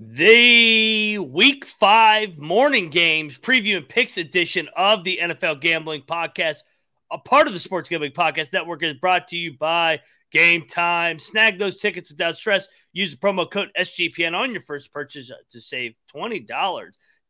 The week five morning games preview and picks edition of the NFL Gambling Podcast, a part of the Sports Gambling Podcast Network, is brought to you by Game Time. Snag those tickets without stress. Use the promo code SGPN on your first purchase to save $20.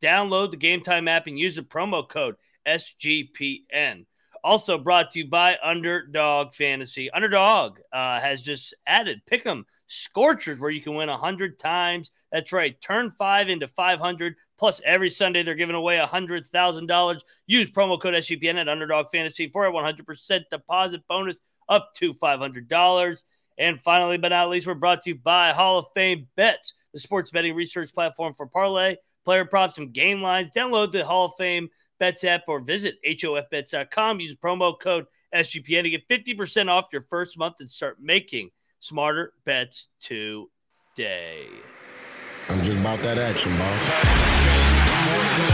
Download the Game Time app and use the promo code SGPN. Also brought to you by Underdog Fantasy. Underdog uh, has just added Pick'em Scorchers, where you can win 100 times. That's right. Turn five into 500. Plus, every Sunday, they're giving away $100,000. Use promo code SGPN at Underdog Fantasy for a 100% deposit bonus up to $500. And finally, but not least, we're brought to you by Hall of Fame Bets, the sports betting research platform for parlay, player props, and game lines. Download the Hall of Fame Bets app or visit HOFBets.com. Use promo code SGPN to get 50% off your first month and start making smarter bets today. I'm just about that action, boss.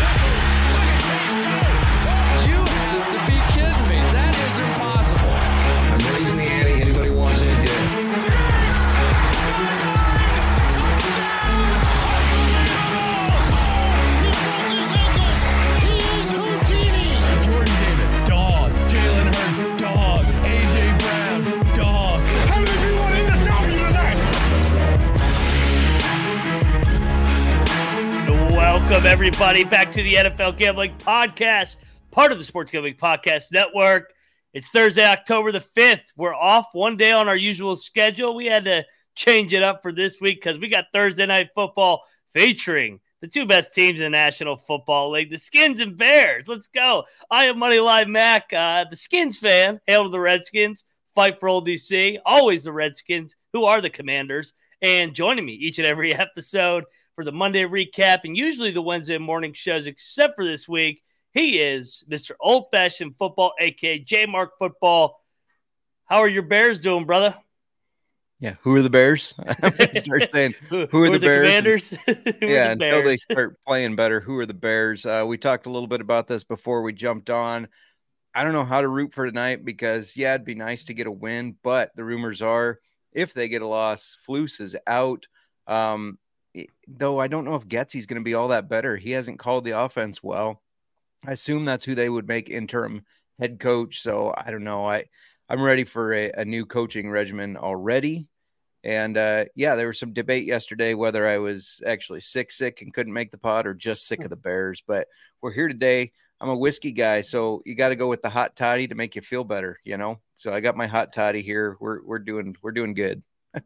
Welcome, everybody, back to the NFL Gambling Podcast, part of the Sports Gambling Podcast Network. It's Thursday, October the 5th. We're off one day on our usual schedule. We had to change it up for this week because we got Thursday night football featuring the two best teams in the National Football League, the Skins and Bears. Let's go. I am Moneyline Mac, uh, the Skins fan. Hail to the Redskins. Fight for old DC. Always the Redskins, who are the commanders. And joining me each and every episode for the Monday recap and usually the Wednesday morning shows, except for this week. He is Mr. Old Fashioned Football, aka J Mark Football. How are your Bears doing, brother? Yeah, who are the Bears? start saying who, who, are, the, the Bears? Commanders? yeah, the until they start playing better, who are the Bears? Uh, we talked a little bit about this before we jumped on. I don't know how to root for tonight because yeah, it'd be nice to get a win, but the rumors are if they get a loss, Flus is out. Um, though I don't know if Getsy's going to be all that better. He hasn't called the offense well. I assume that's who they would make interim head coach. So I don't know. I I'm ready for a, a new coaching regimen already. And uh, yeah, there was some debate yesterday whether I was actually sick, sick and couldn't make the pod, or just sick of the Bears. But we're here today. I'm a whiskey guy, so you got to go with the hot toddy to make you feel better, you know. So I got my hot toddy here. We're we're doing we're doing good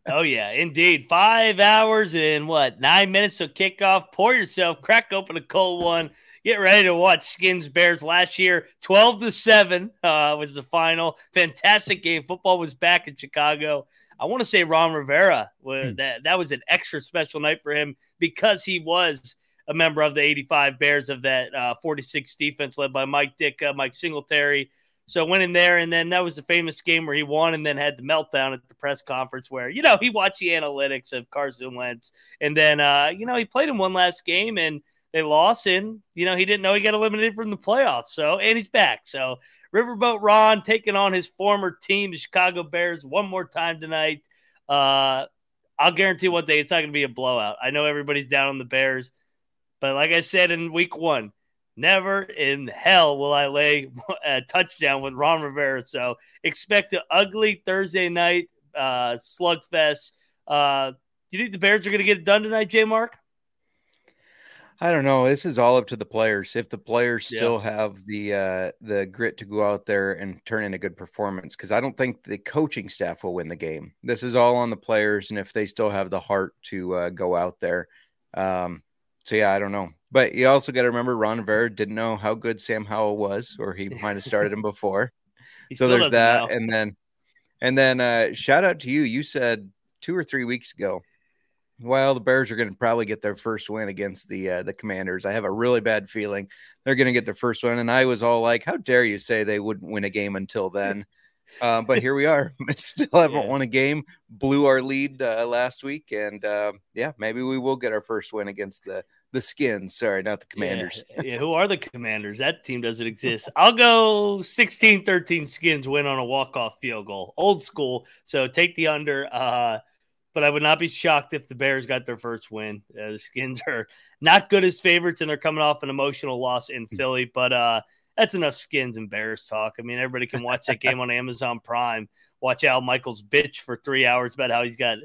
oh yeah, indeed. Five hours and what nine minutes to kick off. Pour yourself, crack open a cold one. Get ready to watch Skins Bears last year, twelve to seven uh, was the final. Fantastic game. Football was back in Chicago. I want to say Ron Rivera was hmm. that that was an extra special night for him because he was a member of the 85 Bears of that uh, 46 defense led by Mike Ditka, Mike Singletary, so went in there, and then that was the famous game where he won, and then had the meltdown at the press conference where you know he watched the analytics of Carson Wentz, and then uh, you know he played in one last game and they lost, and you know he didn't know he got eliminated from the playoffs. So and he's back. So Riverboat Ron taking on his former team, the Chicago Bears, one more time tonight. Uh, I'll guarantee one day it's not going to be a blowout. I know everybody's down on the Bears, but like I said in week one, Never in hell will I lay a touchdown with Ron Rivera. So expect an ugly Thursday night uh, slugfest. Uh, do you think the Bears are going to get it done tonight, J Mark? I don't know. This is all up to the players. If the players still have the uh, the grit to go out there and turn in a good performance, because I don't think the coaching staff will win the game. This is all on the players, and if they still have the heart to uh, go out there. Um, so yeah, I don't know. But you also got to remember Ron Rivera didn't know how good Sam Howell was, or he might have started him before. so there's that, know. and then and then uh, shout out to you. You said two or three weeks ago. Well, the Bears are going to probably get their first win against the uh, the Commanders. I have a really bad feeling they're going to get their first win, and I was all like, "How dare you say they wouldn't win a game until then?" uh, but here we are. Still haven't yeah. won a game. Blew our lead uh, last week, and uh, yeah, maybe we will get our first win against the the skins. Sorry, not the commanders. Yeah, yeah, who are the commanders? That team doesn't exist. I'll go 16 13 skins win on a walk off field goal. Old school. So take the under. Uh, but I would not be shocked if the Bears got their first win. Uh, the Skins are not good as favorites, and they're coming off an emotional loss in Philly. But uh, that's enough Skins and Bears talk. I mean, everybody can watch that game on Amazon Prime. Watch Al Michaels bitch for three hours about how he's got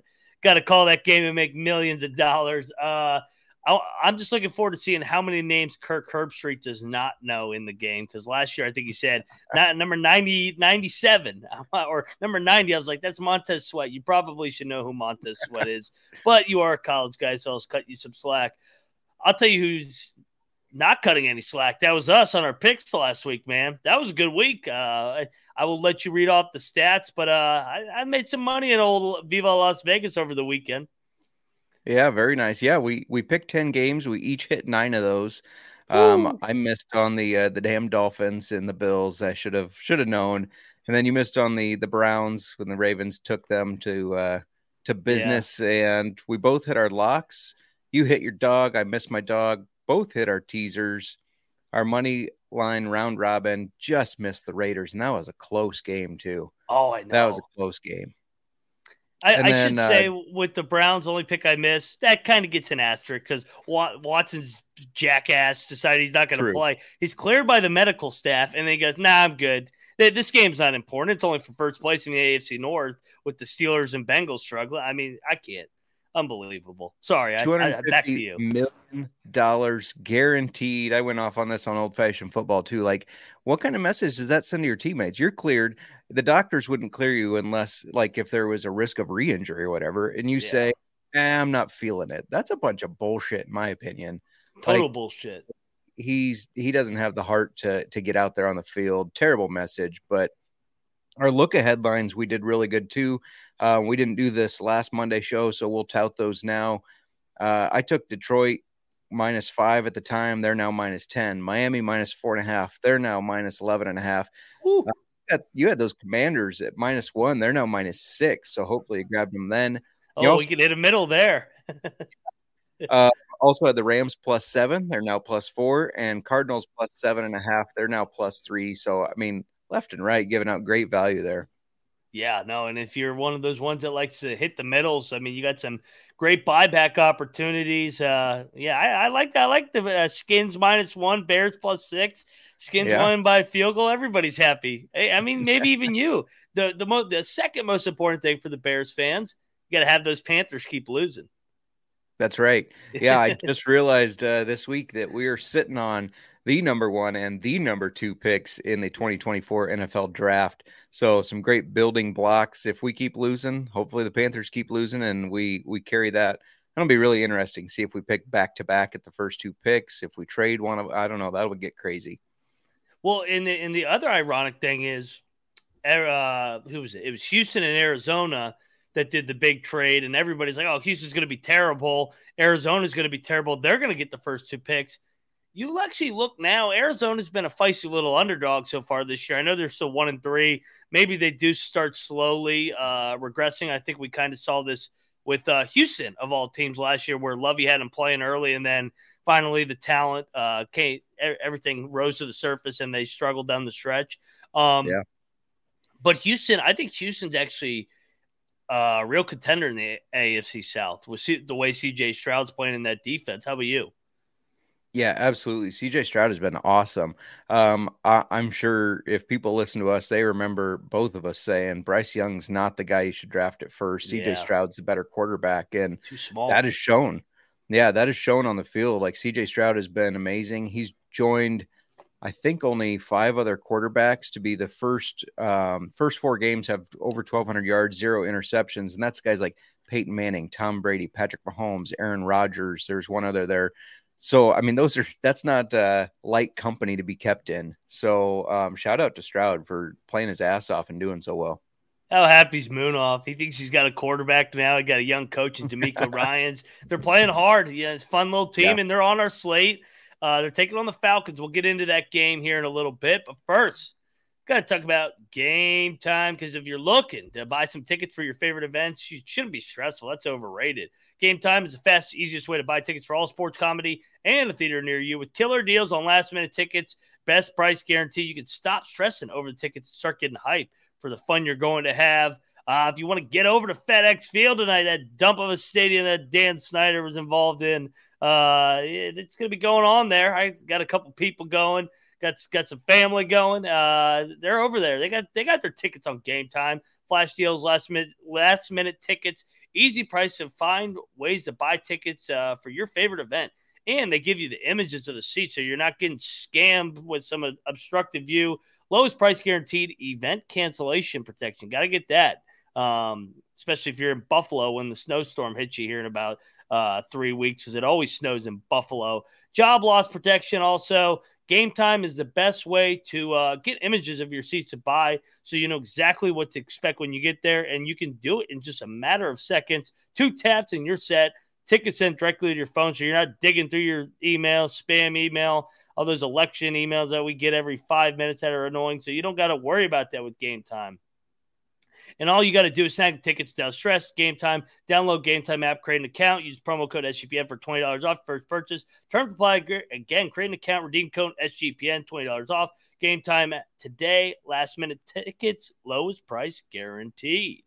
got to call that game and make millions of dollars. Uh, I, am just looking forward to seeing how many names Kirk Herbstreit does not know in the game. Because last year, I think he said not number 90, 97 or number 90. I was like, that's Montez Sweat. You probably should know who Montez Sweat is, but you are a college guy, so I'll cut you some slack. I'll tell you who's not cutting any slack. That was us on our picks last week, man. That was a good week. Uh, I, I, will let you read off the stats, but uh, I, I made some money in old Viva Las Vegas over the weekend. Yeah, very nice. Yeah, we we picked ten games. We each hit nine of those. Um, I missed on the uh, the damn Dolphins and the Bills. I should have should have known. And then you missed on the the Browns when the Ravens took them to uh, to business, yeah. and we both hit our locks. You hit your dog. I missed my dog. Both hit our teasers. Our money line round robin just missed the Raiders, and that was a close game too. Oh, I know that was a close game. I, I then, should uh, say with the Browns, only pick I missed, that kind of gets an asterisk because Watson's jackass decided he's not going to play. He's cleared by the medical staff, and then he goes, "Nah, I'm good. This game's not important. It's only for first place in the AFC North with the Steelers and Bengals struggling. I mean, I can't. Unbelievable. Sorry, I, I, back to you. Million dollars guaranteed. I went off on this on old fashioned football too. Like, what kind of message does that send to your teammates? You're cleared. The doctors wouldn't clear you unless, like, if there was a risk of re injury or whatever. And you yeah. say, eh, I'm not feeling it. That's a bunch of bullshit, in my opinion. Total like, bullshit. He's he doesn't have the heart to to get out there on the field. Terrible message, but our look at headlines we did really good too uh, we didn't do this last monday show so we'll tout those now uh, i took detroit minus five at the time they're now minus 10 miami minus four and a half they're now minus 11 and a half you had those commanders at minus one they're now minus six so hopefully you grabbed them then you oh also, we can hit a middle there uh, also had the rams plus seven they're now plus four and cardinals plus seven and a half they're now plus three so i mean left and right, giving out great value there. Yeah, no, and if you're one of those ones that likes to hit the middles, I mean, you got some great buyback opportunities. Uh, yeah, I, I like that. I like the uh, Skins minus one, Bears plus six, Skins yeah. won by field goal. Everybody's happy. I mean, maybe even you. The the mo- the second most important thing for the Bears fans, you got to have those Panthers keep losing. That's right. Yeah, I just realized uh, this week that we are sitting on the number one and the number two picks in the 2024 NFL draft. So some great building blocks. If we keep losing, hopefully the Panthers keep losing and we we carry that. That'll be really interesting. See if we pick back to back at the first two picks. If we trade one of, I don't know, that would get crazy. Well, in the in the other ironic thing is, uh, who was it? It was Houston and Arizona that did the big trade, and everybody's like, "Oh, Houston's going to be terrible. Arizona's going to be terrible. They're going to get the first two picks." You actually look now. Arizona's been a feisty little underdog so far this year. I know they're still one and three. Maybe they do start slowly uh, regressing. I think we kind of saw this with uh, Houston of all teams last year, where Lovie had them playing early, and then finally the talent uh, came. Everything rose to the surface, and they struggled down the stretch. Um, yeah. But Houston, I think Houston's actually a real contender in the AFC South with the way CJ Stroud's playing in that defense. How about you? Yeah, absolutely. CJ Stroud has been awesome. Um, I, am sure if people listen to us, they remember both of us saying Bryce Young's not the guy you should draft at first. CJ yeah. Stroud's the better quarterback, and that is shown. Yeah, that is shown on the field. Like CJ Stroud has been amazing. He's joined, I think, only five other quarterbacks to be the first. Um, first four games have over 1,200 yards, zero interceptions, and that's guys like Peyton Manning, Tom Brady, Patrick Mahomes, Aaron Rodgers. There's one other there so I mean, those are that's not uh, light company to be kept in. So um, shout out to Stroud for playing his ass off and doing so well. How happy's Moon off? He thinks he's got a quarterback now. He got a young coach in DeMeco Ryans. They're playing hard. Yeah, it's fun little team, yeah. and they're on our slate. Uh, they're taking on the Falcons. We'll get into that game here in a little bit, but first, got to talk about game time because if you're looking to buy some tickets for your favorite events, you shouldn't be stressful. That's overrated. Game time is the fastest, easiest way to buy tickets for all sports comedy and a theater near you with killer deals on last minute tickets, best price guarantee. You can stop stressing over the tickets and start getting hype for the fun you're going to have. Uh, if you want to get over to FedEx Field tonight, that dump of a stadium that Dan Snyder was involved in, uh, it's going to be going on there. I got a couple people going, got got some family going. Uh, they're over there. They got they got their tickets on game time. Flash deals, last minute last minute tickets, easy price to find ways to buy tickets uh, for your favorite event. And they give you the images of the seat, so you're not getting scammed with some obstructive view. Lowest price guaranteed, event cancellation protection. Got to get that um, especially if you're in Buffalo when the snowstorm hits you here in about uh, three weeks, because it always snows in Buffalo. Job loss protection also. Game time is the best way to uh, get images of your seats to buy so you know exactly what to expect when you get there. And you can do it in just a matter of seconds. Two taps and you're set. Tickets sent directly to your phone so you're not digging through your email, spam email, all those election emails that we get every five minutes that are annoying. So you don't got to worry about that with game time. And all you got to do is snag tickets without stress. Game time. Download Game Time app, create an account, use promo code SGPN for twenty dollars off first purchase. Term apply again. Create an account, redeem code SGPN, twenty dollars off. Game time today. Last minute tickets, lowest price guaranteed.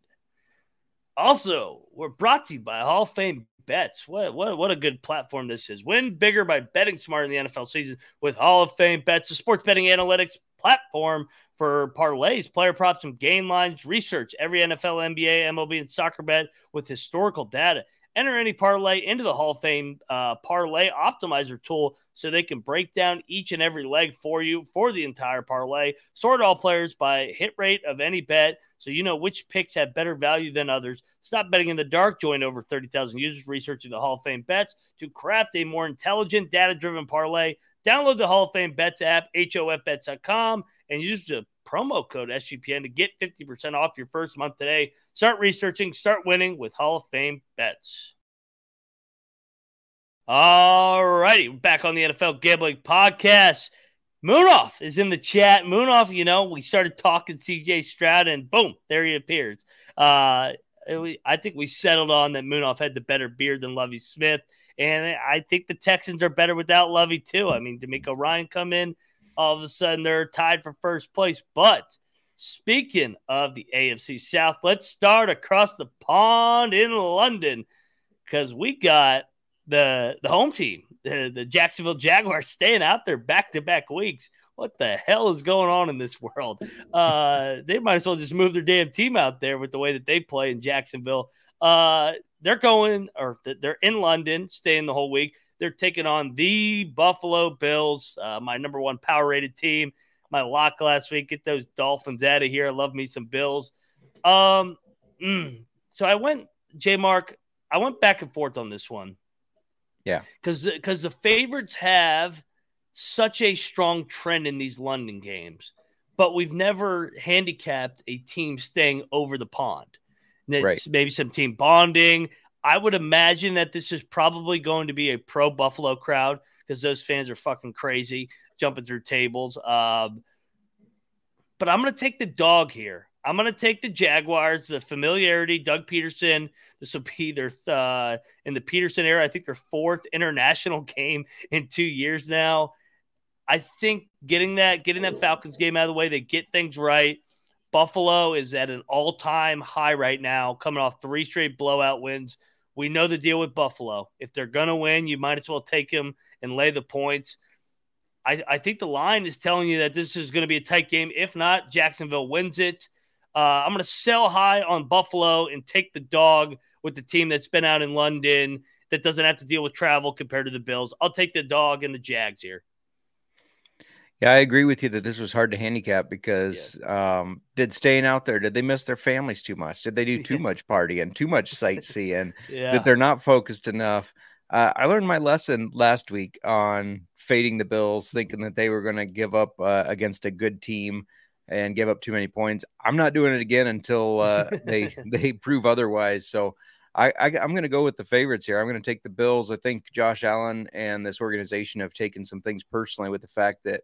Also, we're brought to you by Hall of Fame bets. What, what, what a good platform this is. Win bigger by betting smart in the NFL season with Hall of Fame bets, the sports betting analytics platform for parlays, player props, and game lines. Research every NFL, NBA, MLB, and soccer bet with historical data. Enter any parlay into the Hall of Fame uh, parlay optimizer tool so they can break down each and every leg for you for the entire parlay. Sort all players by hit rate of any bet so you know which picks have better value than others. Stop betting in the dark. Join over 30,000 users researching the Hall of Fame bets to craft a more intelligent, data driven parlay. Download the Hall of Fame bets app, hofbets.com, and use the promo code SGPN to get 50% off your first month today. Start researching, start winning with Hall of Fame bets. All righty, back on the NFL Gambling Podcast. Moonoff is in the chat. Moonoff, you know, we started talking CJ Stroud, and boom, there he appears. Uh, I think we settled on that Moonoff had the better beard than Lovie Smith, and I think the Texans are better without Lovie too. I mean, DeMeco Ryan come in, all of a sudden they're tied for first place. But speaking of the AFC South, let's start across the pond in London because we got the the home team, the, the Jacksonville Jaguars, staying out there back to back weeks. What the hell is going on in this world? Uh, they might as well just move their damn team out there with the way that they play in Jacksonville. Uh, they're going, or they're in London, staying the whole week. They're taking on the Buffalo Bills, uh, my number one power rated team. My lock last week. Get those Dolphins out of here. I love me some Bills. Um, mm, so I went, J Mark, I went back and forth on this one. Yeah. Because because the favorites have such a strong trend in these London games, but we've never handicapped a team staying over the pond. Right. Maybe some team bonding. I would imagine that this is probably going to be a pro Buffalo crowd because those fans are fucking crazy, jumping through tables. Um, but I'm going to take the dog here. I'm going to take the Jaguars, the familiarity, Doug Pederson. This will be their uh, in the Pederson era. I think their fourth international game in two years now. I think getting that getting that Falcons game out of the way, they get things right. Buffalo is at an all time high right now, coming off three straight blowout wins we know the deal with Buffalo. If they're going to win, you might as well take them and lay the points. I, I, think the line is telling you that this is going to be a tight game. If not, Jacksonville wins it. Uh, I'm going to sell high on Buffalo and take the dog with the team that's been out in London that doesn't have to deal with travel compared to the Bills. I'll take the dog and the Jags here. Yeah, I agree with you that this was hard to handicap because yeah. um, did staying out there, did they miss their families too much? Did they do too much partying, too much sightseeing? yeah. That they're not focused enough. Uh, I learned my lesson last week on fading the Bills, thinking that they were going to give up uh, against a good team and give up too many points. I'm not doing it again until uh, they they prove otherwise. So I, I am going to go with the favorites here. I'm going to take the Bills. I think Josh Allen and this organization have taken some things personally with the fact that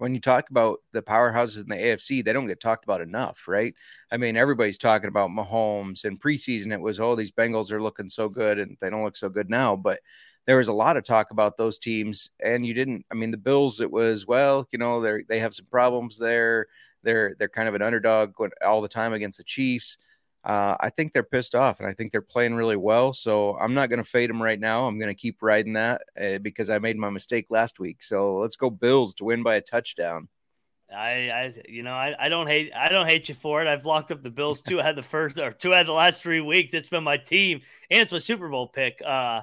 when you talk about the powerhouses in the AFC, they don't get talked about enough, right? I mean, everybody's talking about Mahomes and preseason. It was, oh, these Bengals are looking so good and they don't look so good now. But there was a lot of talk about those teams. And you didn't, I mean, the Bills, it was, well, you know, they they have some problems there. They're, they're kind of an underdog all the time against the Chiefs. Uh, I think they're pissed off and I think they're playing really well. So I'm not going to fade them right now. I'm going to keep riding that uh, because I made my mistake last week. So let's go Bills to win by a touchdown. I, I, you know, I, I don't hate, I don't hate you for it. I've locked up the Bills too. I had the first or two out of the last three weeks. It's been my team and it's my Super Bowl pick. Uh,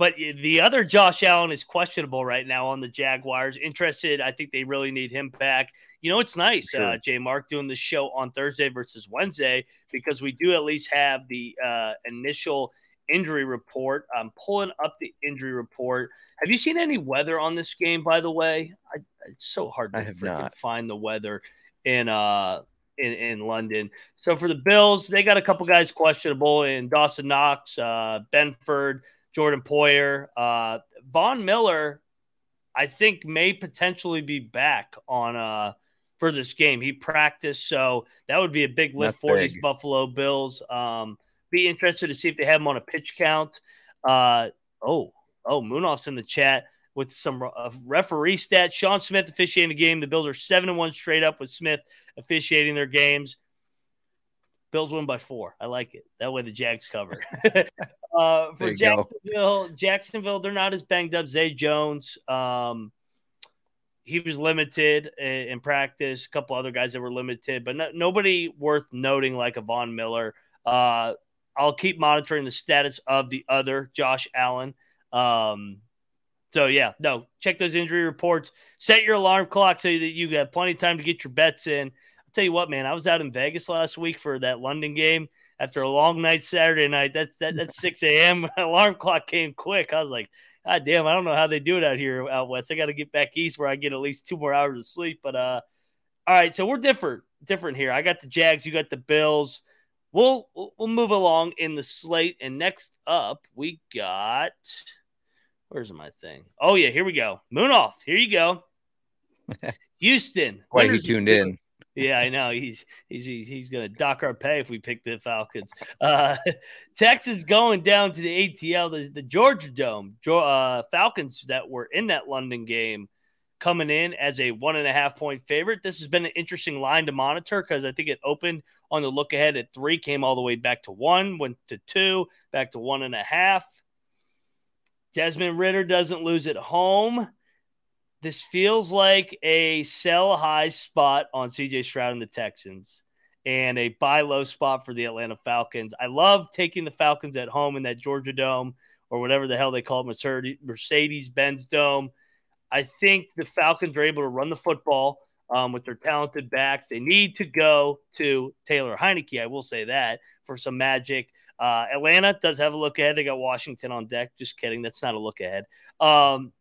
but the other Josh Allen is questionable right now on the Jaguars. Interested, I think they really need him back. You know, it's nice, sure. uh, J Mark, doing the show on Thursday versus Wednesday because we do at least have the uh, initial injury report. I'm pulling up the injury report. Have you seen any weather on this game? By the way, I, it's so hard to freaking find the weather in uh in, in London. So for the Bills, they got a couple guys questionable in Dawson Knox, uh, Benford. Jordan Poyer. Uh, Von Miller, I think, may potentially be back on uh, for this game. He practiced, so that would be a big lift That's for big. these Buffalo Bills. Um, be interested to see if they have him on a pitch count. Uh, oh, oh, Moonoff's in the chat with some uh, referee stats. Sean Smith officiating the game. The Bills are seven and one straight up with Smith officiating their games. Bills win by four. I like it. That way the Jags cover. uh, for Jacksonville, go. Jacksonville, they're not as banged up. Zay Jones, um, he was limited in, in, practice. A couple other guys that were limited, but no, nobody worth noting like a Von Miller. Uh, I'll keep monitoring the status of the other Josh Allen. Um, so yeah, no, check those injury reports. Set your alarm clock so that you got plenty of time to get your bets in tell you what, man, I was out in Vegas last week for that London game after a long night Saturday night. That's that, that's 6 a.m. alarm clock came quick. I was like, God damn, I don't know how they do it out here out west. I got to get back east where I get at least two more hours of sleep. But uh, all right, so we're different, different here. I got the Jags, you got the Bills. We'll we'll move along in the slate, and next up we got. Where's my thing? Oh yeah, here we go. Moon off. Here you go. Houston. Why he tuned in yeah, I know. He's he's he's going to dock our pay if we pick the Falcons. Uh, Texas going down to the ATL, the, Georgia Dome. Uh, Falcons that were in that London game coming in as a one and a half point favorite. This has been an interesting line to monitor because I think it opened on the look ahead at three, came all the way back to one, went to two, back to one and a half. Desmond Ridder doesn't lose at home. This feels like a sell high spot on CJ Stroud and the Texans and a buy low spot for the Atlanta Falcons. I love taking the Falcons at home in that Georgia Dome or whatever the hell they call it, Mercedes Benz Dome. I think the Falcons are able to run the football um, with their talented backs. They need to go to Taylor Heinicke. I will say that for some magic. Uh, Atlanta does have a look ahead. They got Washington on deck. Just kidding. That's not a look ahead. Um,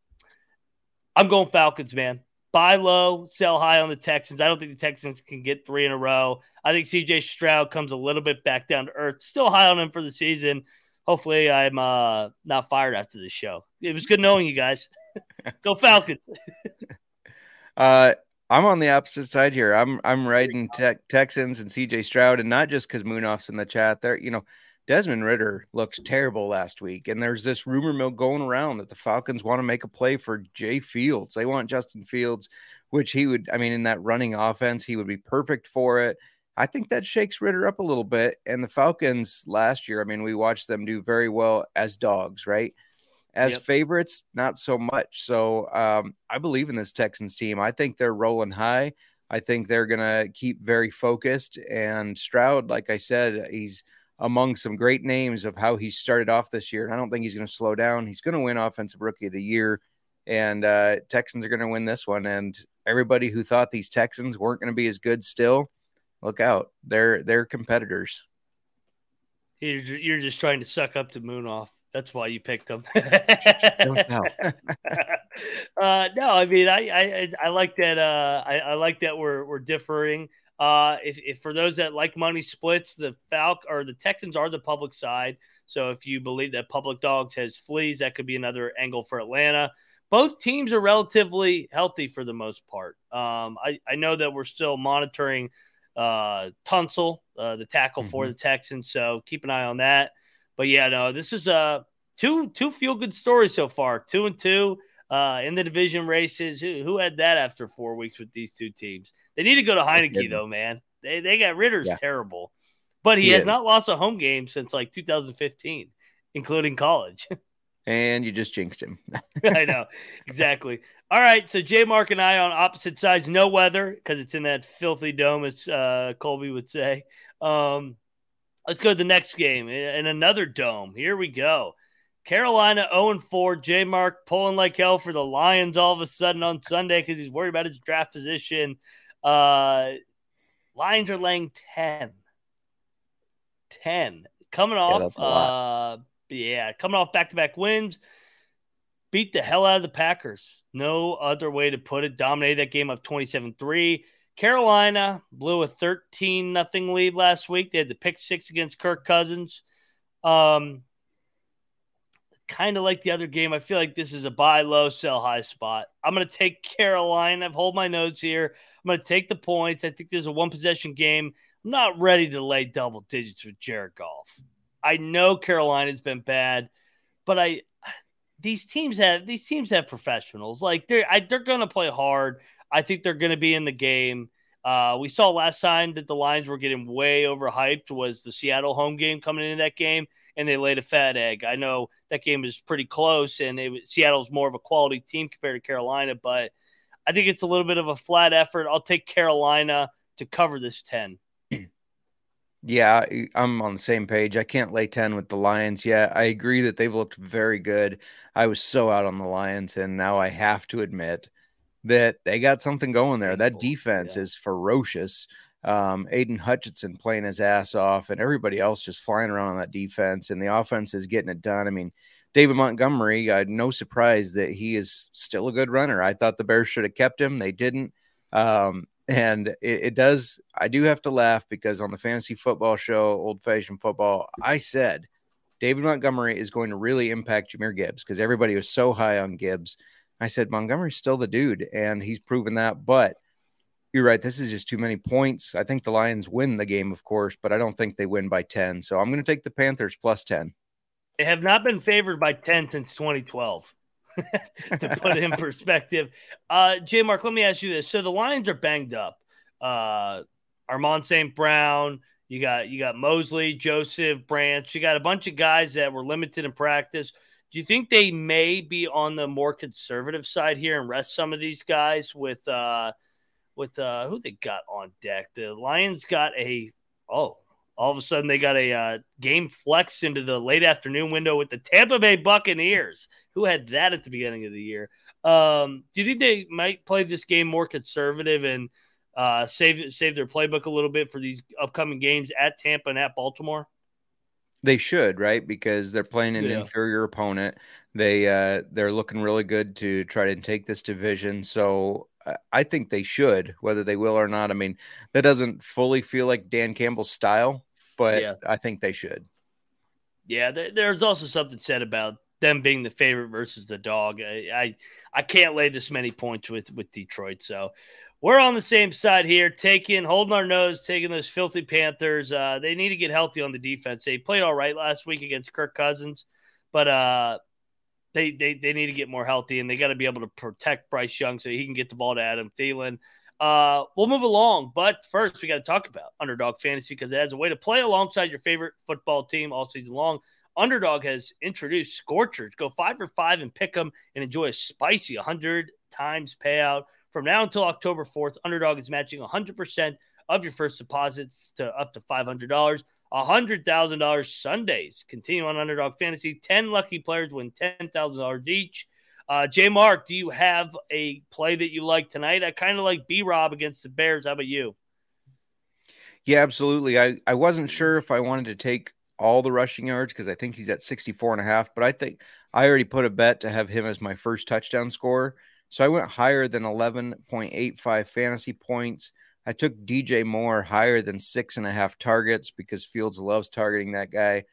I'm going Falcons, man. Buy low, sell high on the Texans. I don't think the Texans can get three in a row. I think CJ Stroud comes a little bit back down to earth. Still high on him for the season. Hopefully, I'm uh, not fired after the show. It was good knowing you guys. Go Falcons. uh, I'm on the opposite side here. I'm I'm riding te- Texans and CJ Stroud, and not just because Moonoff's in the chat. There, you know, Desmond Ridder looks terrible last week, and there's this rumor mill going around that the Falcons want to make a play for Jay Fields. They want Justin Fields, which he would, I mean, in that running offense, he would be perfect for it. I think that shakes Ridder up a little bit. And the Falcons last year, I mean, we watched them do very well as dogs, right? As yep. favorites, not so much. So um, I believe in this Texans team. I think they're rolling high. I think they're going to keep very focused. And Stroud, like I said, he's among some great names of how he started off this year. And I don't think he's going to slow down. He's going to win Offensive Rookie of the Year, and uh, Texans are going to win this one. And everybody who thought these Texans weren't going to be as good still, look out. They're they're competitors. You're, just trying to suck up to Moon off. That's why you picked them. uh, no, I mean, I, I, I like that. Uh, I, I like that we're, we're differing. Uh, if, if, for those that like money splits, the Falc or the Texans are the public side. So if you believe that public dogs has fleas, that could be another angle for Atlanta. Both teams are relatively healthy for the most part. Um, I, I know that we're still monitoring uh, Tunsil, uh, the tackle mm-hmm. for the Texans. So keep an eye on that. But yeah, no, this is a uh, two two feel good stories so far. Two and two uh, in the division races. Who, who had that after four weeks with these two teams? They need to go to Heinicke though, man. They they got Ridder's yeah. terrible. but he, he has is. not lost a home game since like 2015, including college. and you just jinxed him. I know exactly. All right, so J Mark and I on opposite sides. No weather because it's in that filthy dome, as uh, Colby would say. Um, let's go to the next game in another dome. Here we go. Carolina 0 4. J Mark pulling like hell for the Lions all of a sudden on Sunday because he's worried about his draft position. Uh, Lions are laying 10. 10. Coming off, yeah, uh, yeah, coming off back to back wins. Beat the hell out of the Packers. No other way to put it. Dominated that game up 27 3. Carolina blew a 13 nothing lead last week. They had the pick six against Kirk Cousins. Um, kind of like the other game. I feel like this is a buy low, sell high spot. I'm going to take Carolina. I've hold my notes here. I'm going to take the points. I think this is a one possession game. I'm not ready to lay double digits with Jared Goff. I know Carolina's been bad, but I these teams have these teams have professionals. Like they're I, they're going to play hard. I think they're going to be in the game. Uh, we saw last time that the Lions were getting way overhyped was the Seattle home game coming into that game, and they laid a fat egg. I know that game is pretty close, and it, Seattle's more of a quality team compared to Carolina, but I think it's a little bit of a flat effort. I'll take Carolina to cover this 10. Yeah, I'm on the same page. I can't lay 10 with the Lions yet. I agree that they've looked very good. I was so out on the Lions, and now I have to admit that they got something going there. That defense yeah. is ferocious. Um, Aidan Hutchinson playing his ass off, and everybody else just flying around on that defense, and the offense is getting it done. I mean, David Montgomery, uh, no surprise that he is still a good runner. I thought the Bears should have kept him, they didn't. Um, and it, it, does, I do have to laugh because on the fantasy football show, old fashioned football, I said David Montgomery is going to really impact Jahmyr Gibbs because everybody was so high on Gibbs. I said Montgomery's still the dude, and he's proven that. But you're right. This is just too many points. I think the Lions win the game, of course, but I don't think they win by 10. So I'm going to take the Panthers plus 10. They have not been favored by 10 since 2012. to put in perspective, uh, J Mark, let me ask you this. So the Lions are banged up. Uh, Amon St. Brown, you got you got Mosley, Joseph, Branch, you got a bunch of guys that were limited in practice. Do you think they may be on the more conservative side here and rest some of these guys with uh with uh who they got on deck? The Lions got a oh all of a sudden they got a uh, game flex into the late afternoon window with the Tampa Bay Buccaneers. Who had that at the beginning of the year? Um, do you think they might play this game more conservative and uh, save save their playbook a little bit for these upcoming games at Tampa and at Baltimore? They should, right? Because they're playing an yeah. inferior opponent. They uh, they're looking really good to try to take this division. So I think they should, whether they will or not. I mean, that doesn't fully feel like Dan Campbell's style, but yeah. I think they should. Yeah, there's also something said about them being the favorite versus the dog. I, I, I can't lay this many points with with Detroit, so we're on the same side here, taking holding our nose, taking those filthy Panthers. Uh, they need to get healthy on the defense. They played all right last week against Kirk Cousins, but uh, they they they need to get more healthy, and they got to be able to protect Bryce Young so he can get the ball to Adam Thielen. Uh, we'll move along, but first we got to talk about Underdog Fantasy because it has a way to play alongside your favorite football team all season long. Underdog has introduced Scorchers. Go five for five and pick them and enjoy a spicy 100 times payout from now until October 4th, Underdog is matching 100% of your first deposit to up to $500. $100,000 Sundays. Continue on Underdog Fantasy. 10 lucky players win $10,000 each. Uh, J Mark, do you have a play that you like tonight? I kind of like B Rob against the Bears. How about you? Yeah, absolutely. I, I wasn't sure if I wanted to take all the rushing yards because I think he's at 64 and a half, but I think I already put a bet to have him as my first touchdown scorer. So I went higher than 11.85 fantasy points. I took DJ Moore higher than six and a half targets because Fields loves targeting that guy.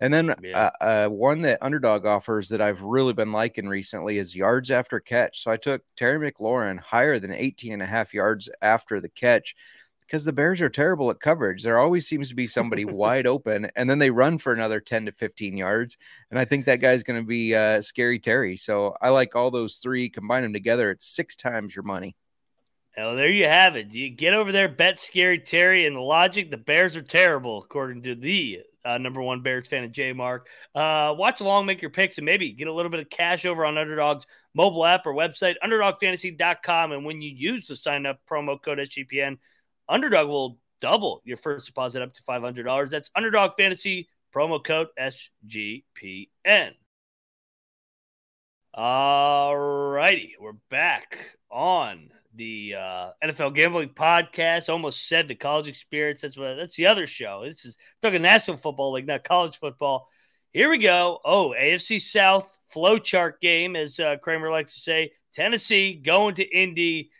And then yeah. uh, uh, one that underdog offers that I've really been liking recently is yards after catch. So I took Terry McLaurin higher than 18 and a half yards after the catch because the Bears are terrible at coverage. There always seems to be somebody wide open, and then they run for another 10 to 15 yards. And I think that guy's going to be uh, Scary Terry. So I like all those three, combine them together, it's six times your money. Well, there you have it. You get over there, bet scary Terry, and the logic. The Bears are terrible, according to the uh, number one Bears fan, of J Mark. Uh, watch along, make your picks, and maybe get a little bit of cash over on Underdog's mobile app or website, underdogfantasy.com. And when you use the sign up promo code SGPN, Underdog will double your first deposit up to $500. That's Underdog Fantasy promo code SGPN. All righty, we're back on the uh, NFL Gambling Podcast. Almost said the college experience. That's what that's the other show. This is talking National Football League, not college football. Here we go. Oh, AFC South flowchart game, as uh, Kramer likes to say. Tennessee going to Indy.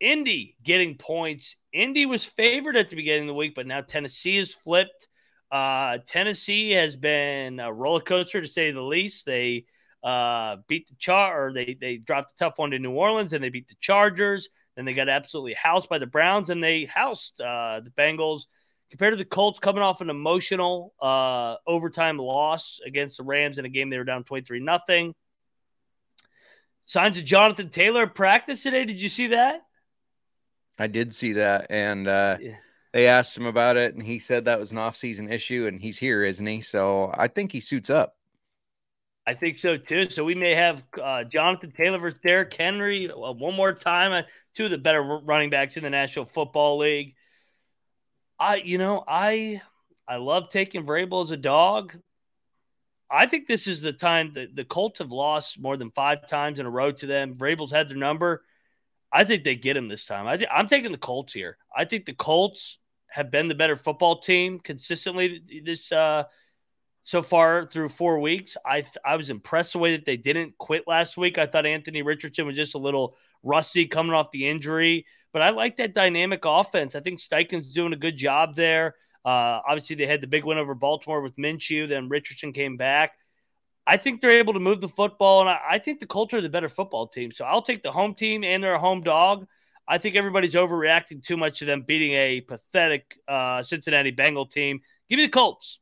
Indy getting points. Indy was favored at the beginning of the week, but now Tennessee is flipped. Uh, Tennessee has been a roller coaster to say the least. They uh, beat the Char, or they they dropped a tough one to New Orleans, and they beat the Chargers. Then they got absolutely housed by the Browns, and they housed uh, the Bengals. Compared to the Colts, coming off an emotional uh, overtime loss against the Rams in a game they were down twenty three nothing. Signs of Jonathan Taylor practice today. Did you see that? I did see that, and uh, yeah. they asked him about it, and he said that was an off-season issue, and he's here, isn't he? So I think he suits up. I think so too. So we may have uh, Jonathan Taylor versus Derrick Henry uh, one more time. Uh, two of the better running backs in the National Football League. I, you know, I, I love taking Vrabel as a dog. I think this is the time that the Colts have lost more than five times in a row to them. Vrabel's had their number. I think they get him this time. I th- I'm taking the Colts here. I think the Colts have been the better football team consistently this uh, so far through four weeks. I I was impressed the way that they didn't quit last week. I thought Anthony Richardson was just a little rusty coming off the injury, but I like that dynamic offense. I think Steichen's doing a good job there. Uh, obviously, they had the big win over Baltimore with Minshew. Then Richardson came back. I think they're able to move the football, and I, I think the Colts are the better football team. So I'll take the home team, and they're a home dog. I think everybody's overreacting too much to them beating a pathetic uh, Cincinnati Bengal team. Give me the Colts.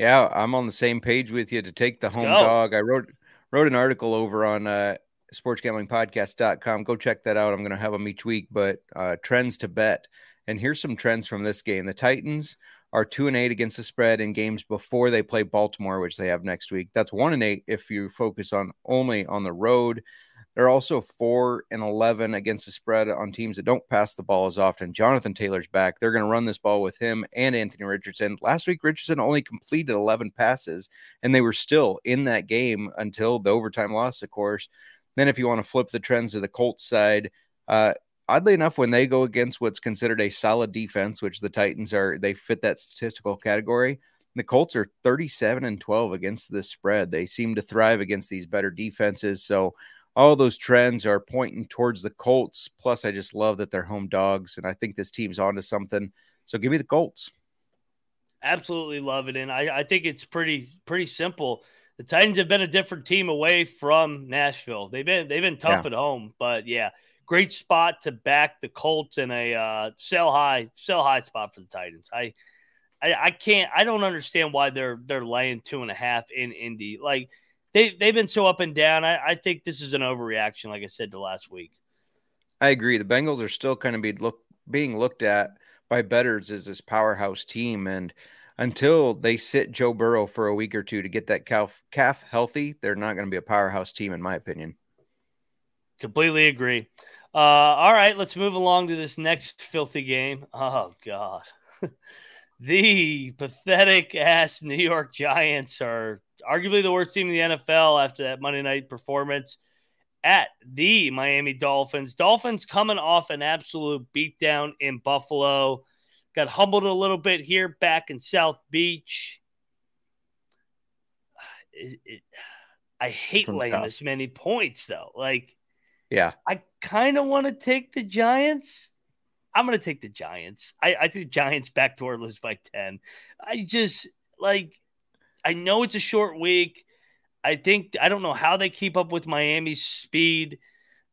Yeah, I'm on the same page with you to take the Let's home go. dog. I wrote wrote an article over on uh, sportsgamblingpodcast.com. Go check that out. I'm going to have them each week, but uh, trends to bet. And here's some trends from this game. The Titans are two and eight against the spread in games before they play Baltimore, which they have next week. That's one and eight if you focus on only on the road. They're also four and eleven against the spread on teams that don't pass the ball as often. Jonathan Taylor's back. They're going to run this ball with him and Anthony Richardson. Last week, Richardson only completed eleven passes, and they were still in that game until the overtime loss, of course. Then, if you want to flip the trends to the Colts side, uh, oddly enough, when they go against what's considered a solid defense, which the Titans are, they fit that statistical category. The Colts are 37 and 12 against this spread. They seem to thrive against these better defenses. So, all those trends are pointing towards the Colts. Plus, I just love that they're home dogs, and I think this team's onto something. So, give me the Colts. Absolutely love it, and I, I think it's pretty pretty simple. The Titans have been a different team away from Nashville. They've been they've been tough yeah. at home, but yeah, great spot to back the Colts in a uh, sell high, sell high spot for the Titans. I, I, I can't, I don't understand why they're they're laying two and a half in Indy. Like they they've been so up and down. I, I think this is an overreaction, like I said to last week. I agree. The Bengals are still kind of be look being looked at by bettors as this powerhouse team, and until they sit Joe Burrow for a week or two to get that calf calf healthy, they're not going to be a powerhouse team, in my opinion. Completely agree. Uh, all right, let's move along to this next filthy game. Oh God, the pathetic ass New York Giants are arguably the worst team in the NFL after that Monday night performance at the Miami Dolphins. Dolphins coming off an absolute beatdown in Buffalo. Got humbled a little bit here back in South Beach. It, it, I hate laying tough. this many points though. Like yeah. I kind of want to take the Giants. I'm going to take the Giants. I, I think Giants backdoor lose by 10. I just like, I know it's a short week. I think, I don't know how they keep up with Miami's speed,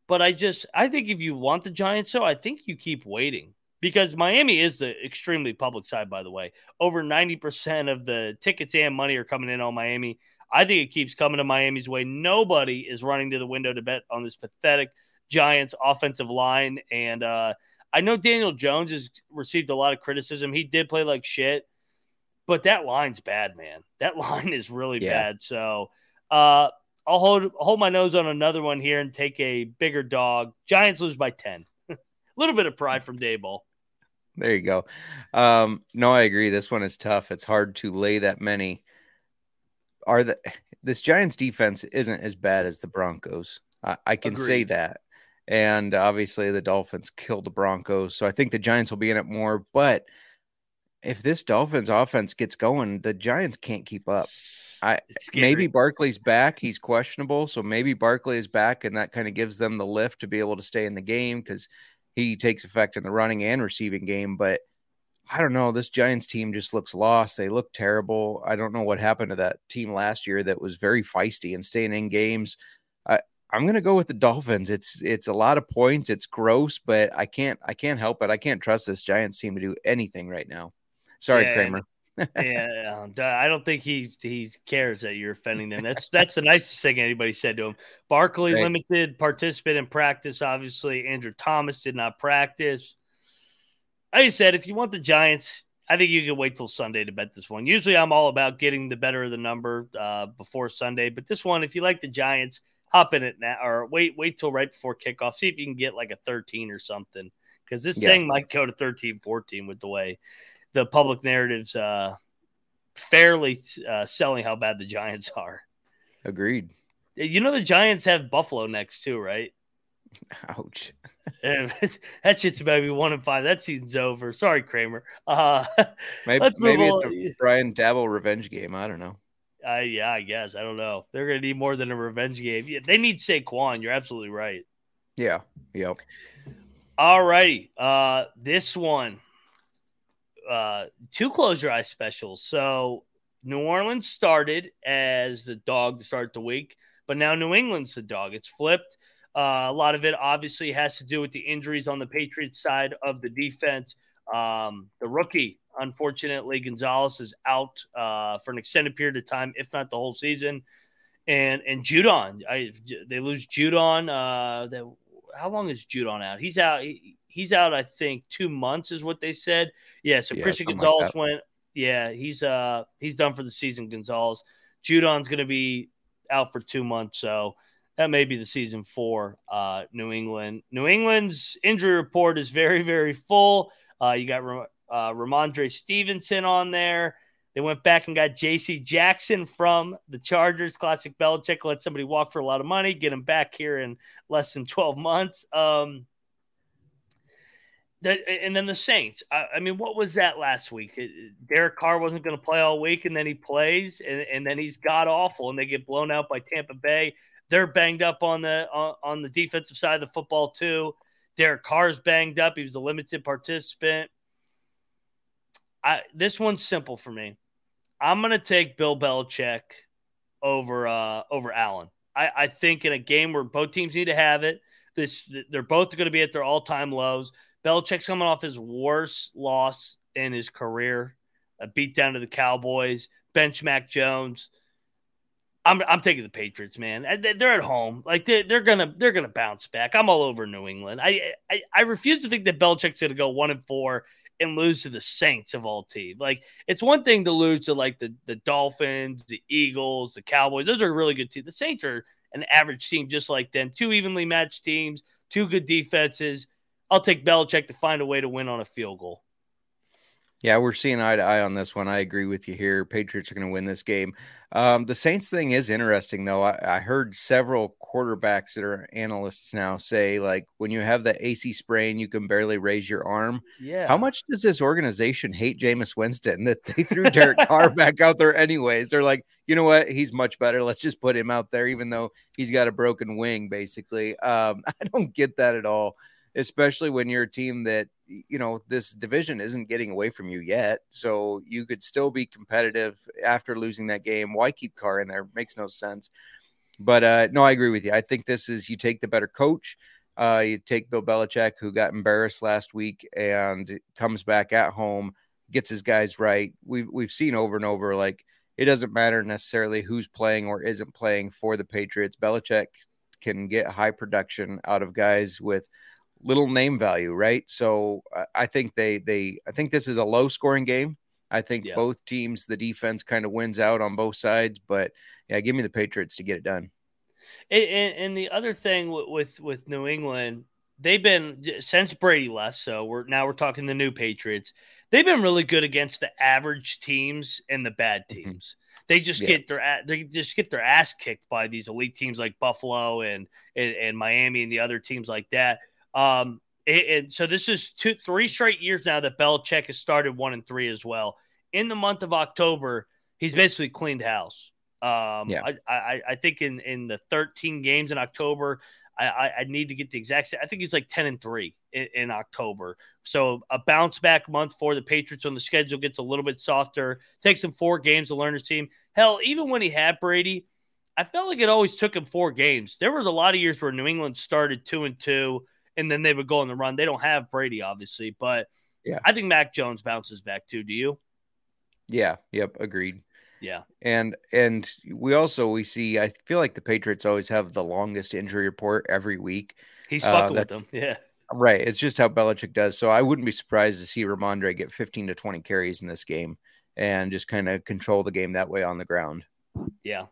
but I just, I think if you want the Giants, so I think you keep waiting because Miami is the extremely public side, by the way. Over 90% of the tickets and money are coming in on Miami. I think it keeps coming to Miami's way. Nobody is running to the window to bet on this pathetic Giants offensive line. And uh, I know Daniel Jones has received a lot of criticism. He did play like shit, but that line's bad, man. That line is really yeah. bad. So uh, I'll hold hold my nose on another one here and take a bigger dog. Giants lose by ten. a little bit of pride from Daboll. There you go. Um, no, I agree. This one is tough. It's hard to lay that many. Are the this Giants defense isn't as bad as the Broncos. I, I can Agreed. say that. And obviously the Dolphins killed the Broncos. So I think the Giants will be in it more. But if this Dolphins offense gets going, the Giants can't keep up. I maybe Barkley's back. He's questionable. So maybe Barkley is back and that kind of gives them the lift to be able to stay in the game because he takes effect in the running and receiving game. But I don't know. This Giants team just looks lost. They look terrible. I don't know what happened to that team last year that was very feisty and staying in games. I, I'm going to go with the Dolphins. It's it's a lot of points. It's gross, but I can't I can't help it. I can't trust this Giants team to do anything right now. Sorry, yeah, Kramer. yeah, I don't think he he cares that you're offending them. That's that's the nicest thing anybody said to him. Barkley right. limited participant in practice. Obviously, Andrew Thomas did not practice. Like I said, if you want the Giants, I think you can wait till Sunday to bet this one. Usually, I'm all about getting the better of the number uh, before Sunday, but this one, if you like the Giants, hop in it now or wait wait till right before kickoff. See if you can get like a 13 or something because this yeah. thing might go to 13, 14 with the way the public narratives uh, fairly uh, selling how bad the Giants are. Agreed. You know the Giants have Buffalo next too, right? Ouch. that shit's about to be one and five. That season's over. Sorry, Kramer. Uh, maybe let's maybe it's a Brian Daboll revenge game. I don't know. Uh, yeah, I guess. I don't know. They're going to need more than a revenge game. Yeah, they need Saquon. You're absolutely right. Yeah. Yep. All righty. Uh, this one uh, two close your eyes specials. So New Orleans started as the dog to start the week, but now New England's the dog. It's flipped. Uh, a lot of it obviously has to do with the injuries on the Patriots side of the defense. Um, the rookie, unfortunately, Gonzalez is out uh, for an extended period of time, if not the whole season. And and Judon, I, they lose Judon. Uh, the, how long is Judon out? He's out. He's out, I think, two months is what they said. Yeah, so yeah, Christian Gonzalez like went. Yeah, he's uh he's done for the season. Gonzalez, Judon's going to be out for two months, so that may be the season for uh, New England. New England's injury report is very very full. Uh, you got uh, Rhamondre Stevenson on there. They went back and got J.C. Jackson from the Chargers. Classic Belichick let somebody walk for a lot of money, get him back here in less than 12 months. Um, and then the Saints. I, I, mean, what was that last week? Uh, uh, Derek Carr wasn't going to play all week, and then he plays, and, and then he's god awful, and they get blown out by Tampa Bay. They're banged up on the on, on the defensive side of the football too. Derek Carr's banged up. He was a limited participant. I, this one's simple for me. I'm going to take Bill Belichick over uh, over Allen. I, I think in a game where both teams need to have it, this they're both going to be at their all time lows. Belichick's coming off his worst loss in his career, a beat down to the Cowboys, bench Mac Jones. I'm, I'm taking the Patriots, man. They're at home, like they're, they're gonna they're gonna bounce back. I'm all over New England. I I, I refuse to think that Belichick's gonna go one and four and lose to the Saints of all teams. Like it's one thing to lose to like the the Dolphins, the Eagles, the Cowboys. Those are really good teams. The Saints are an average team just like them. Two evenly matched teams, two good defenses. I'll take Belichick to find a way to win on a field goal. Yeah, we're seeing eye to eye on this one. I agree with you here. Patriots are going to win this game. Um, the Saints thing is interesting, though. I, I, heard several quarterbacks that are analysts now say, like, when you have the AC sprain, you can barely raise your arm. Yeah. How much does this organization hate Jameis Winston that they threw Derek Carr back out there, anyways? They're like, you know what? He's much better. Let's just put him out there, even though he's got a broken wing, basically. Um, I don't get that at all especially when you're a team that you know this division isn't getting away from you yet. So you could still be competitive after losing that game. Why keep Carr in there? Makes no sense. But uh no i agree with you. I think this is you take the better coach uh you take bill belichick who got embarrassed last week and comes back at home gets his guys right. We've, we've seen over and over like it doesn't matter necessarily who's playing or isn't playing for the patriots. Belichick can get high production out of guys with little name value, right? So I think they they I think this is a low scoring game. I think yeah. both teams, the defense kind of wins out on both sides, but yeah, give me the Patriots to get it done. And, and the other thing with with with New England, they've been since Brady left. So we're now we're talking the new Patriots. They've been really good against the average teams and the bad mm-hmm. teams. Mm-hmm. They just yeah. get their they just get their ass kicked by these elite teams like Buffalo and and, and Miami and the other teams like that. Um, and so this is two, three straight years now that Belichick has started one and three as well. In the month of October, he's basically cleaned house. Um, yeah. I, I, I think in in the 13 games in October, I, I, need to get the exact. I think he's like 10 and three in, in, October. So a bounce back month for the Patriots when the schedule gets a little bit softer. Takes him four games to learn his team. Hell, even when he had Brady, I felt like it always took him four games. There was a lot of years where New England started two and two, and then they would go on the run. They don't have Brady, obviously, but yeah, I think Mac Jones bounces back too. Do you? Yeah. Yep. Agreed. Yeah. And and we also we see I feel like the Patriots always have the longest injury report every week. He's uh, fucking uh, with them. Yeah. Right. It's just how Belichick does. So I wouldn't be surprised to see Rhamondre get 15 to 20 carries in this game and just kind of control the game that way on the ground. Yeah.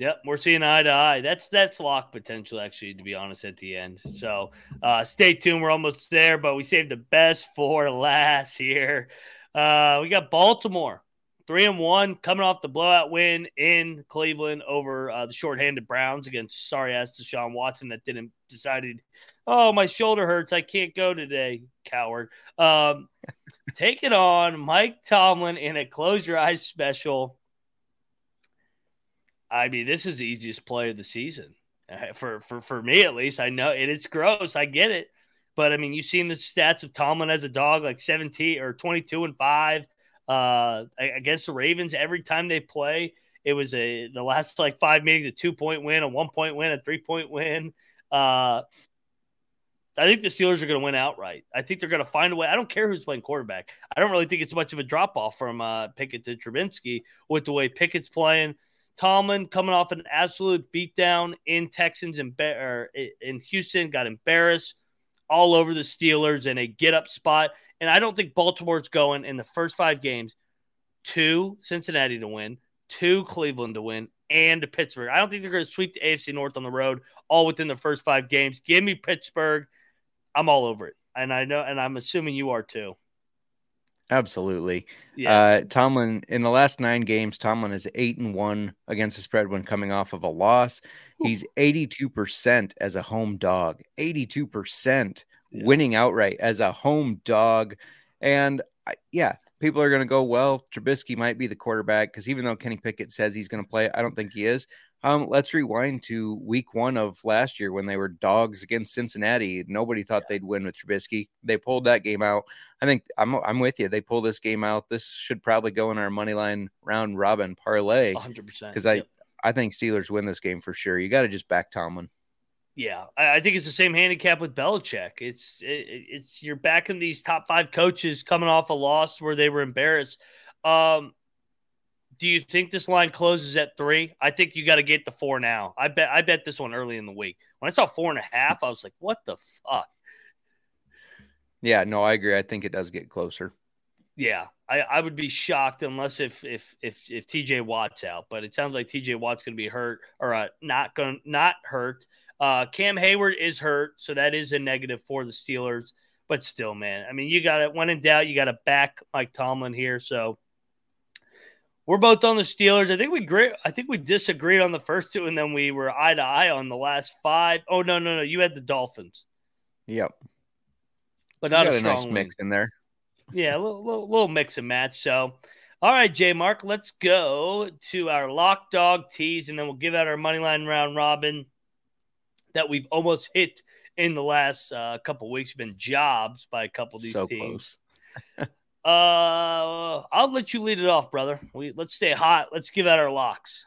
Yep, we're seeing eye to eye. That's that's lock potential, actually, to be honest, at the end. So uh, stay tuned. We're almost there, but we saved the best for last here. Uh, we got Baltimore three and one, coming off the blowout win in Cleveland over uh, the shorthanded Browns against sorry ass Deshaun Watson that didn't decided, oh my shoulder hurts, I can't go today, coward. Um, take it on Mike Tomlin in a close your eyes special. I mean, this is the easiest play of the season uh, for for for me at least. I know it is gross, I get it, but I mean, you've seen the stats of Tomlin as a dog, like seventeen or twenty two and five uh, against the Ravens every time they play. It was a the last like five meetings a two point win, a one point win, a three point win. Uh, I think the Steelers are going to win outright. I think they're going to find a way. I don't care who's playing quarterback. I don't really think it's much of a drop off from uh, Pickett to Trubisky with the way Pickett's playing. Tomlin coming off an absolute beatdown in Texans and in Houston, got embarrassed all over the Steelers in a get up spot. And I don't think Baltimore's going in the first five games to Cincinnati to win, to Cleveland to win, and to Pittsburgh. I don't think they're going to sweep the AFC North on the road all within the first five games. Give me Pittsburgh. I'm all over it. And I know, and I'm assuming you are too. Absolutely. Yes. Uh, Tomlin in the last nine games, Tomlin is eight and one against the spread when coming off of a loss. He's 82% as a home dog. 82% yeah. winning outright as a home dog. And yeah, people are going to go, well, Trubisky might be the quarterback because even though Kenny Pickett says he's going to play, I don't think he is. Um, let's rewind to week one of last year when they were dogs against Cincinnati. Nobody thought yeah. they'd win with Trubisky. They pulled that game out. I think I'm I'm with you. They pull this game out. This should probably go in our money line round robin parlay. 100 percent because I I think Steelers win this game for sure. You got to just back Tomlin. Yeah, I think it's the same handicap with Belichick. It's it, it's you're backing these top five coaches coming off a loss where they were embarrassed. Um, do you think this line closes at three? I think you got to get the four now. I bet I bet this one early in the week. When I saw four and a half, I was like, "What the fuck?" Yeah, no, I agree. I think it does get closer. Yeah, I, I would be shocked unless if if if if TJ Watt's out, but it sounds like TJ Watt's going to be hurt or uh, not going not hurt. Uh, Cam Heyward is hurt, so that is a negative for the Steelers. But still, man, I mean, you got it. When in doubt, you got to back Mike Tomlin here. So we're both on the Steelers. I think we agree. I think we disagreed on the first two, and then we were eye to eye on the last five. Oh no, no, no! You had the Dolphins. Yep. But not a, a nice mix in there. Yeah, a little, little, little mix and match. So, all right, J Mark, let's go to our lock dog tease, and then we'll give out our money line round robin that we've almost hit in the last uh, couple weeks. Been jobs by a couple of these so teams. uh, I'll let you lead it off, brother. We let's stay hot. Let's give out our locks.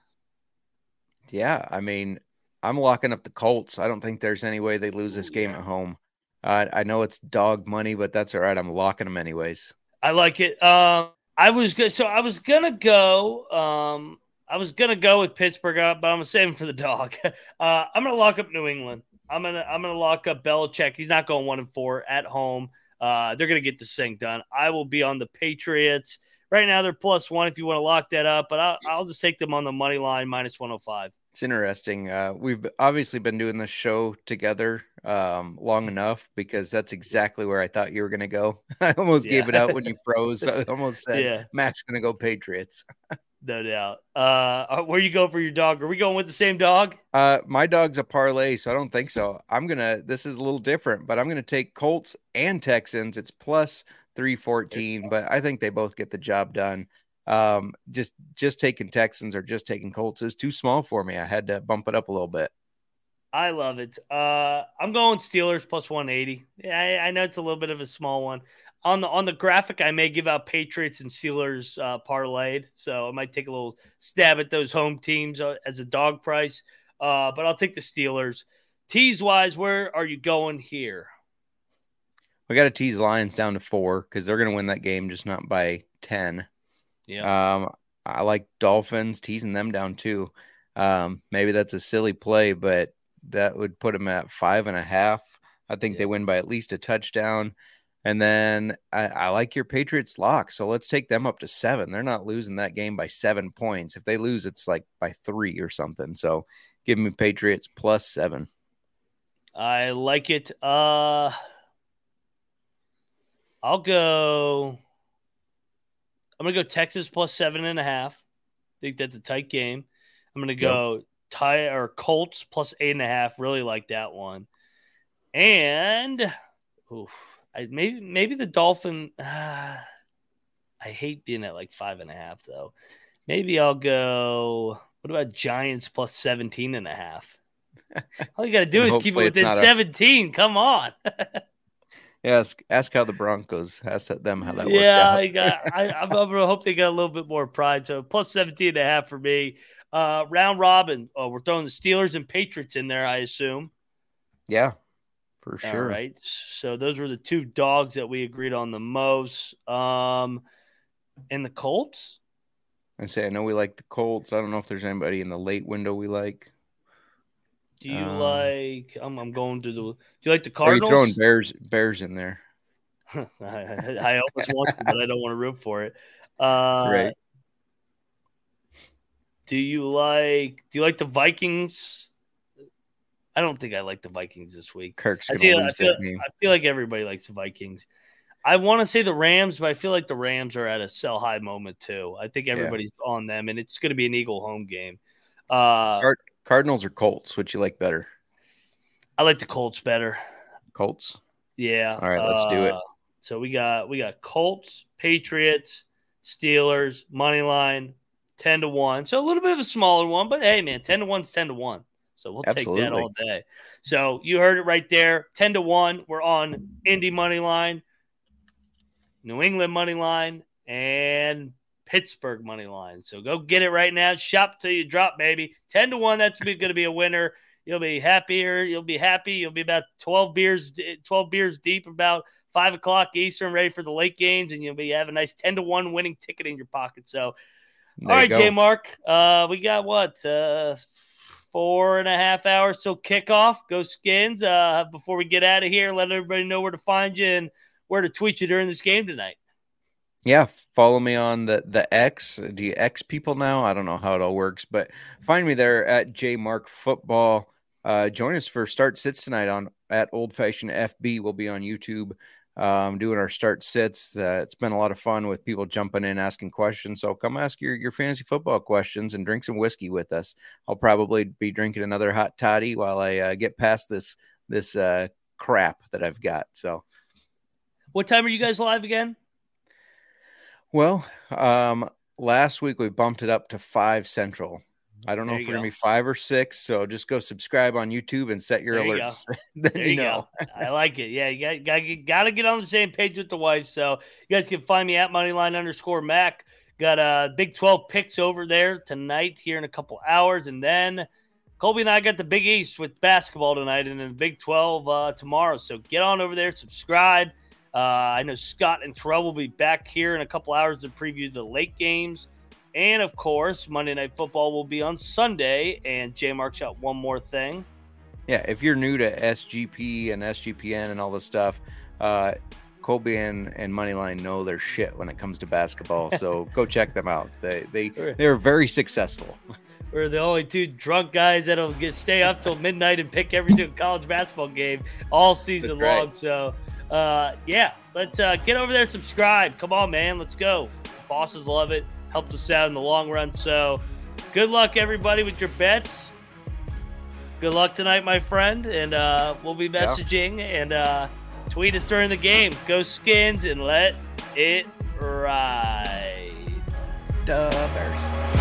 Yeah, I mean, I'm locking up the Colts. I don't think there's any way they lose this game yeah. at home. Uh, I know it's dog money, but that's all right. I'm locking them anyways. I like it. Um, I was good. So I was gonna go. Um, I was gonna go with Pittsburgh, uh, but I'm gonna save him for the dog. Uh, I'm gonna lock up New England. I'm gonna I'm gonna lock up Belichick. He's not going one and four at home. Uh, they're gonna get this thing done. I will be on the Patriots. Right now they're plus one if you want to lock that up, but I'll, I'll just take them on the money line minus 105. It's interesting. Uh, we've obviously been doing this show together um, long enough because that's exactly where I thought you were going to go. I almost yeah. gave it out when you froze. I almost said, yeah. Matt's going to go Patriots. no doubt. Uh, where you go for your dog? Are we going with the same dog? Uh, my dog's a parlay, so I don't think so. I'm gonna. This is a little different, but I'm gonna take Colts and Texans. It's plus three fourteen, but I think they both get the job done. Um, just just taking Texans or just taking Colts is too small for me. I had to bump it up a little bit. I love it. Uh, I'm going Steelers plus 180. I, I know it's a little bit of a small one. On the on the graphic, I may give out Patriots and Steelers uh, parlayed, so I might take a little stab at those home teams uh, as a dog price. Uh, but I'll take the Steelers. Tease wise, where are you going here? We got to tease Lions down to four because they're going to win that game, just not by ten. Yeah. Um, I like Dolphins teasing them down too. Um, maybe that's a silly play, but that would put them at five and a half. I think yeah. they win by at least a touchdown. And then I, I, like your Patriots lock. So let's take them up to seven. They're not losing that game by seven points. If they lose, it's like by three or something. So give me Patriots plus seven. I like it. Uh I'll go I'm gonna go Texans plus seven and a half. I think that's a tight game. I'm gonna go yep. tie or Colts plus eight and a half. Really like that one. And oof, I, maybe maybe the Dolphin. Uh, I hate being at like five and a half though. Maybe I'll go. What about Giants plus 17 and a half? All you got to do is keep it within 17. A... Come on. ask ask how the Broncos ask them how that yeah, I got I, I'm, I'm gonna hope they got a little bit more pride. So plus 17 and a half for me. Uh round robin. Oh, we're throwing the Steelers and Patriots in there, I assume. Yeah, for sure. All right. So those were the two dogs that we agreed on the most. Um and the Colts. I say I know we like the Colts. I don't know if there's anybody in the late window we like. Do you um, like? I'm, I'm going to the. Do you like the Cardinals? Are you throwing Bears Bears in there? I, I almost want to, but I don't want to root for it. Uh, right. Do you like? Do you like the Vikings? I don't think I like the Vikings this week. Kirk's I feel, I feel, I feel like everybody likes the Vikings. I want to say the Rams, but I feel like the Rams are at a sell high moment too. I think everybody's yeah. on them, and it's going to be an Eagle home game. Uh, Cardinals or Colts? Which you like better? I like the Colts better. Colts. Yeah. All right, let's uh, do it. Uh, so we got we got Colts, Patriots, Steelers, money line, ten to one. So a little bit of a smaller one, but hey, man, ten to one's ten to one. So we'll Absolutely. take that all day. So you heard it right there, ten to one. We're on Indy money line, New England money line, and Pittsburgh money line. So go get it right now. Shop till you drop, baby. 10 to 1. That's going to be a winner. You'll be happier. You'll be happy. You'll be about 12 beers, 12 beers deep about five o'clock Eastern, ready for the late games, and you'll be have a nice 10 to 1 winning ticket in your pocket. So, there all right, J Mark. Uh, we got what? Uh, four and a half hours till kickoff. Go skins. Uh, before we get out of here, let everybody know where to find you and where to tweet you during this game tonight. Yeah, follow me on the the X. Do you X people now? I don't know how it all works, but find me there at J Mark Football. Uh, join us for start sits tonight on at Old Fashioned FB. We'll be on YouTube um, doing our start sits. Uh, it's been a lot of fun with people jumping in asking questions. So come ask your your fantasy football questions and drink some whiskey with us. I'll probably be drinking another hot toddy while I uh, get past this this uh, crap that I've got. So, what time are you guys live again? Well, um, last week we bumped it up to five central. I don't know if we're go. gonna be five or six, so just go subscribe on YouTube and set your there alerts. You then there you, know. I like it. Yeah, you got, got, got to get on the same page with the wife. So you guys can find me at moneyline underscore Mac. Got a uh, Big Twelve picks over there tonight here in a couple hours, and then Colby and I got the Big East with basketball tonight, and then the Big Twelve uh, tomorrow. So get on over there, subscribe uh, I know Scott and Terrell will be back here in a couple hours to preview the late games. And of course, Monday Night Football will be on Sunday. And J Mark's got one more thing. Yeah, if you're new to SGP and SGPN and all this stuff, uh, Colby and, and Moneyline know their shit when it comes to basketball. So go check them out. They they they're very successful. We're the only two drunk guys that'll get stay up till midnight and pick every single college basketball game all season long. So uh, yeah, let's uh, get over there, subscribe. Come on, man, let's go. Bosses love it. Helps us out in the long run. So good luck, everybody, with your bets. Good luck tonight, my friend, and uh, we'll be messaging yeah. and uh, tweet us during the game. Go Skins and let it ride. Duh, Bears.